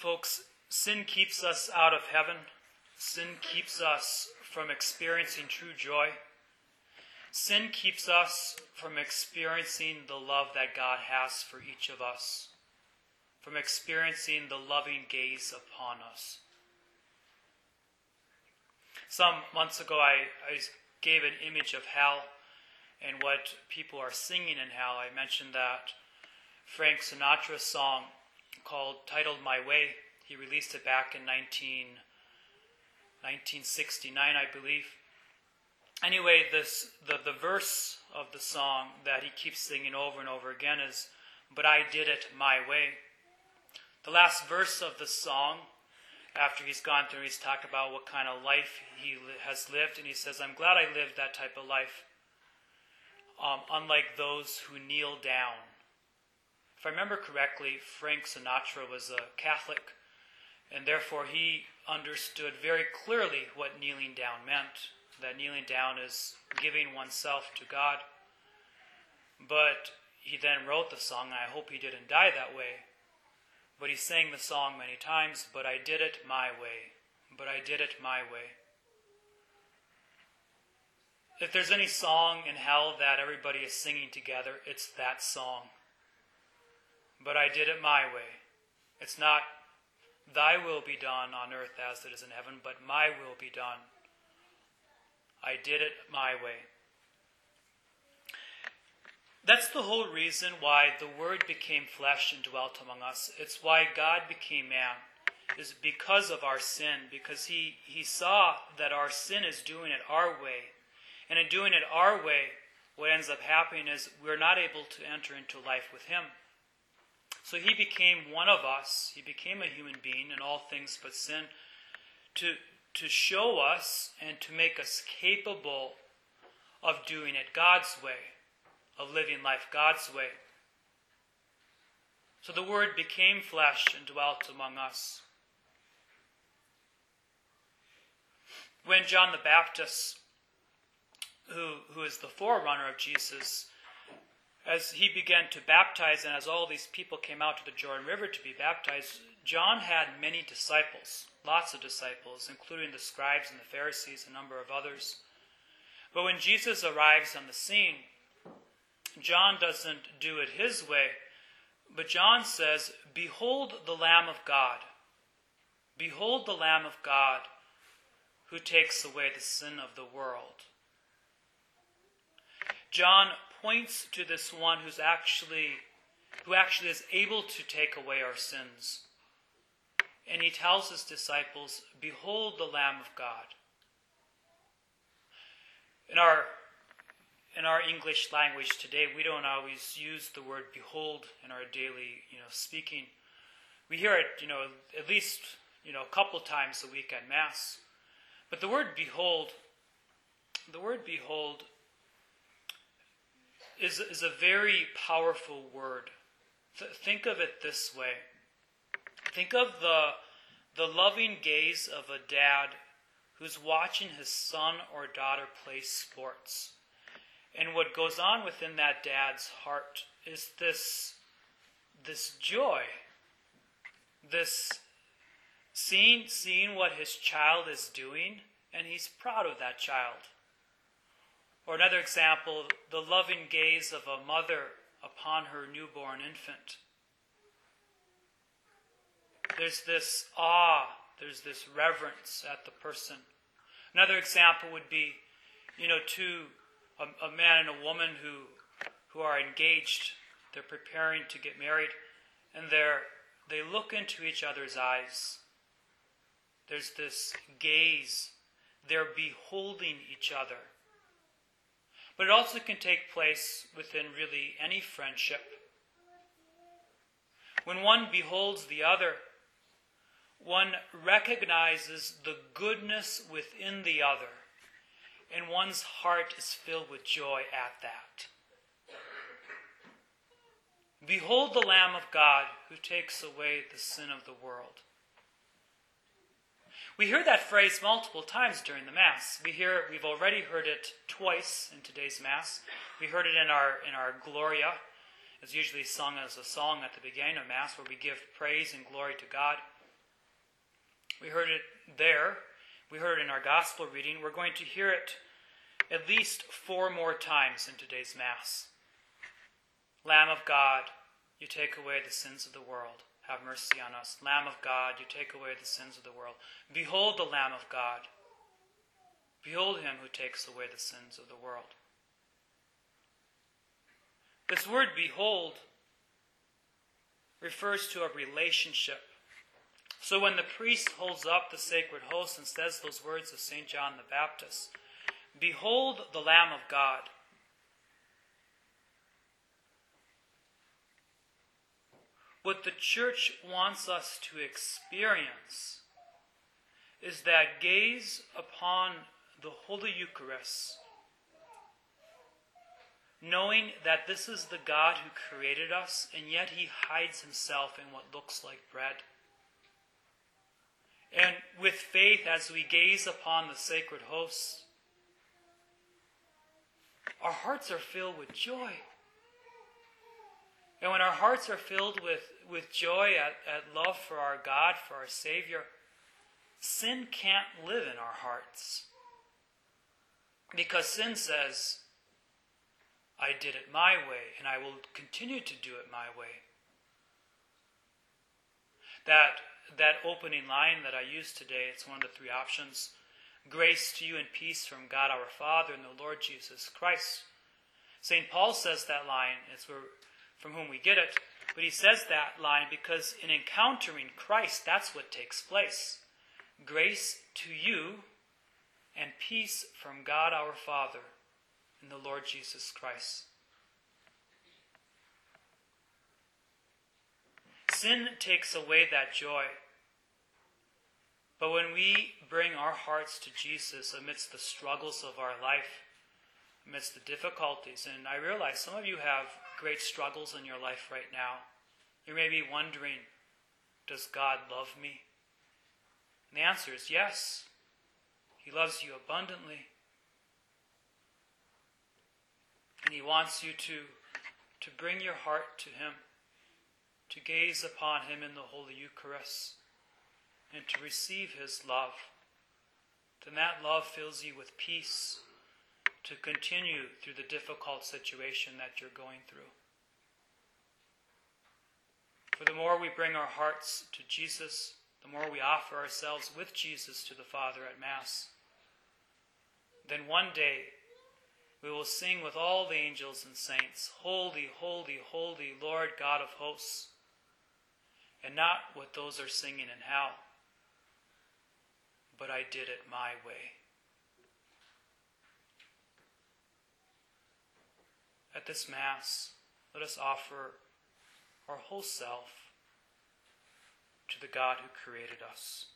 Folks, sin keeps us out of heaven. Sin keeps us from experiencing true joy. Sin keeps us from experiencing the love that God has for each of us, from experiencing the loving gaze upon us. Some months ago, I, I gave an image of hell and what people are singing in hell. I mentioned that Frank Sinatra song called titled My Way. He released it back in 19, 1969, I believe. Anyway, this the, the verse of the song that he keeps singing over and over again is, But I did it my way. The last verse of the song, after he's gone through, he's talked about what kind of life he has lived, and he says, I'm glad I lived that type of life, um, unlike those who kneel down. If I remember correctly, Frank Sinatra was a Catholic, and therefore he understood very clearly what kneeling down meant that kneeling down is giving oneself to God. But he then wrote the song, and I hope he didn't die that way. But he sang the song many times, but I did it my way. But I did it my way. If there's any song in hell that everybody is singing together, it's that song. But I did it my way. It's not, Thy will be done on earth as it is in heaven, but my will be done I did it my way. That's the whole reason why the Word became flesh and dwelt among us. It's why God became man, is because of our sin, because he, he saw that our sin is doing it our way. And in doing it our way, what ends up happening is we're not able to enter into life with Him. So He became one of us, He became a human being in all things but sin, to, to show us and to make us capable of doing it God's way, of living life God's way. So the Word became flesh and dwelt among us. When John the Baptist, who, who is the forerunner of Jesus, as he began to baptize, and as all these people came out to the Jordan River to be baptized, John had many disciples lots of disciples, including the scribes and the Pharisees, a number of others. But when Jesus arrives on the scene, John doesn't do it his way, but John says, Behold the Lamb of God. Behold the Lamb of God who takes away the sin of the world. John points to this one who's actually who actually is able to take away our sins and he tells his disciples, Behold the Lamb of God. In our in our English language today, we don't always use the word behold in our daily, you know, speaking. We hear it, you know, at least, you know, a couple times a week at Mass. But the word behold, the word behold is, is a very powerful word. Th- think of it this way Think of the, the loving gaze of a dad who's watching his son or daughter play sports. And what goes on within that dad's heart is this, this joy, this seeing, seeing what his child is doing, and he's proud of that child. Or another example, the loving gaze of a mother upon her newborn infant there's this awe, there's this reverence at the person. Another example would be, you know, two, a, a man and a woman who, who are engaged, they're preparing to get married, and they're, they look into each other's eyes. There's this gaze. They're beholding each other. But it also can take place within really any friendship. When one beholds the other, one recognizes the goodness within the other, and one's heart is filled with joy at that. Behold the Lamb of God who takes away the sin of the world. We hear that phrase multiple times during the Mass. We hear we've already heard it twice in today's Mass. We heard it in our in our Gloria. It's usually sung as a song at the beginning of Mass where we give praise and glory to God. We heard it there. We heard it in our gospel reading. We're going to hear it at least four more times in today's Mass. Lamb of God, you take away the sins of the world. Have mercy on us. Lamb of God, you take away the sins of the world. Behold the Lamb of God. Behold him who takes away the sins of the world. This word behold refers to a relationship. So when the priest holds up the sacred host and says those words of St. John the Baptist, Behold the Lamb of God. What the church wants us to experience is that gaze upon the Holy Eucharist, knowing that this is the God who created us, and yet he hides himself in what looks like bread. And with faith, as we gaze upon the sacred hosts, our hearts are filled with joy. And when our hearts are filled with, with joy at, at love for our God, for our Savior, sin can't live in our hearts. Because sin says, I did it my way, and I will continue to do it my way. That, that opening line that I used today, it's one of the three options. Grace to you and peace from God our Father and the Lord Jesus Christ. St. Paul says that line, it's where, from whom we get it, but he says that line because in encountering Christ, that's what takes place. Grace to you and peace from God our Father and the Lord Jesus Christ. Sin takes away that joy. But when we bring our hearts to Jesus amidst the struggles of our life, amidst the difficulties, and I realize some of you have great struggles in your life right now, you may be wondering, does God love me? And the answer is yes. He loves you abundantly. And He wants you to, to bring your heart to Him, to gaze upon Him in the Holy Eucharist, and to receive His love. Then that love fills you with peace to continue through the difficult situation that you're going through. For the more we bring our hearts to Jesus, the more we offer ourselves with Jesus to the Father at Mass, then one day we will sing with all the angels and saints, Holy, holy, holy, Lord God of hosts, and not what those are singing in hell, but I did it my way. At this Mass, let us offer our whole self to the God who created us.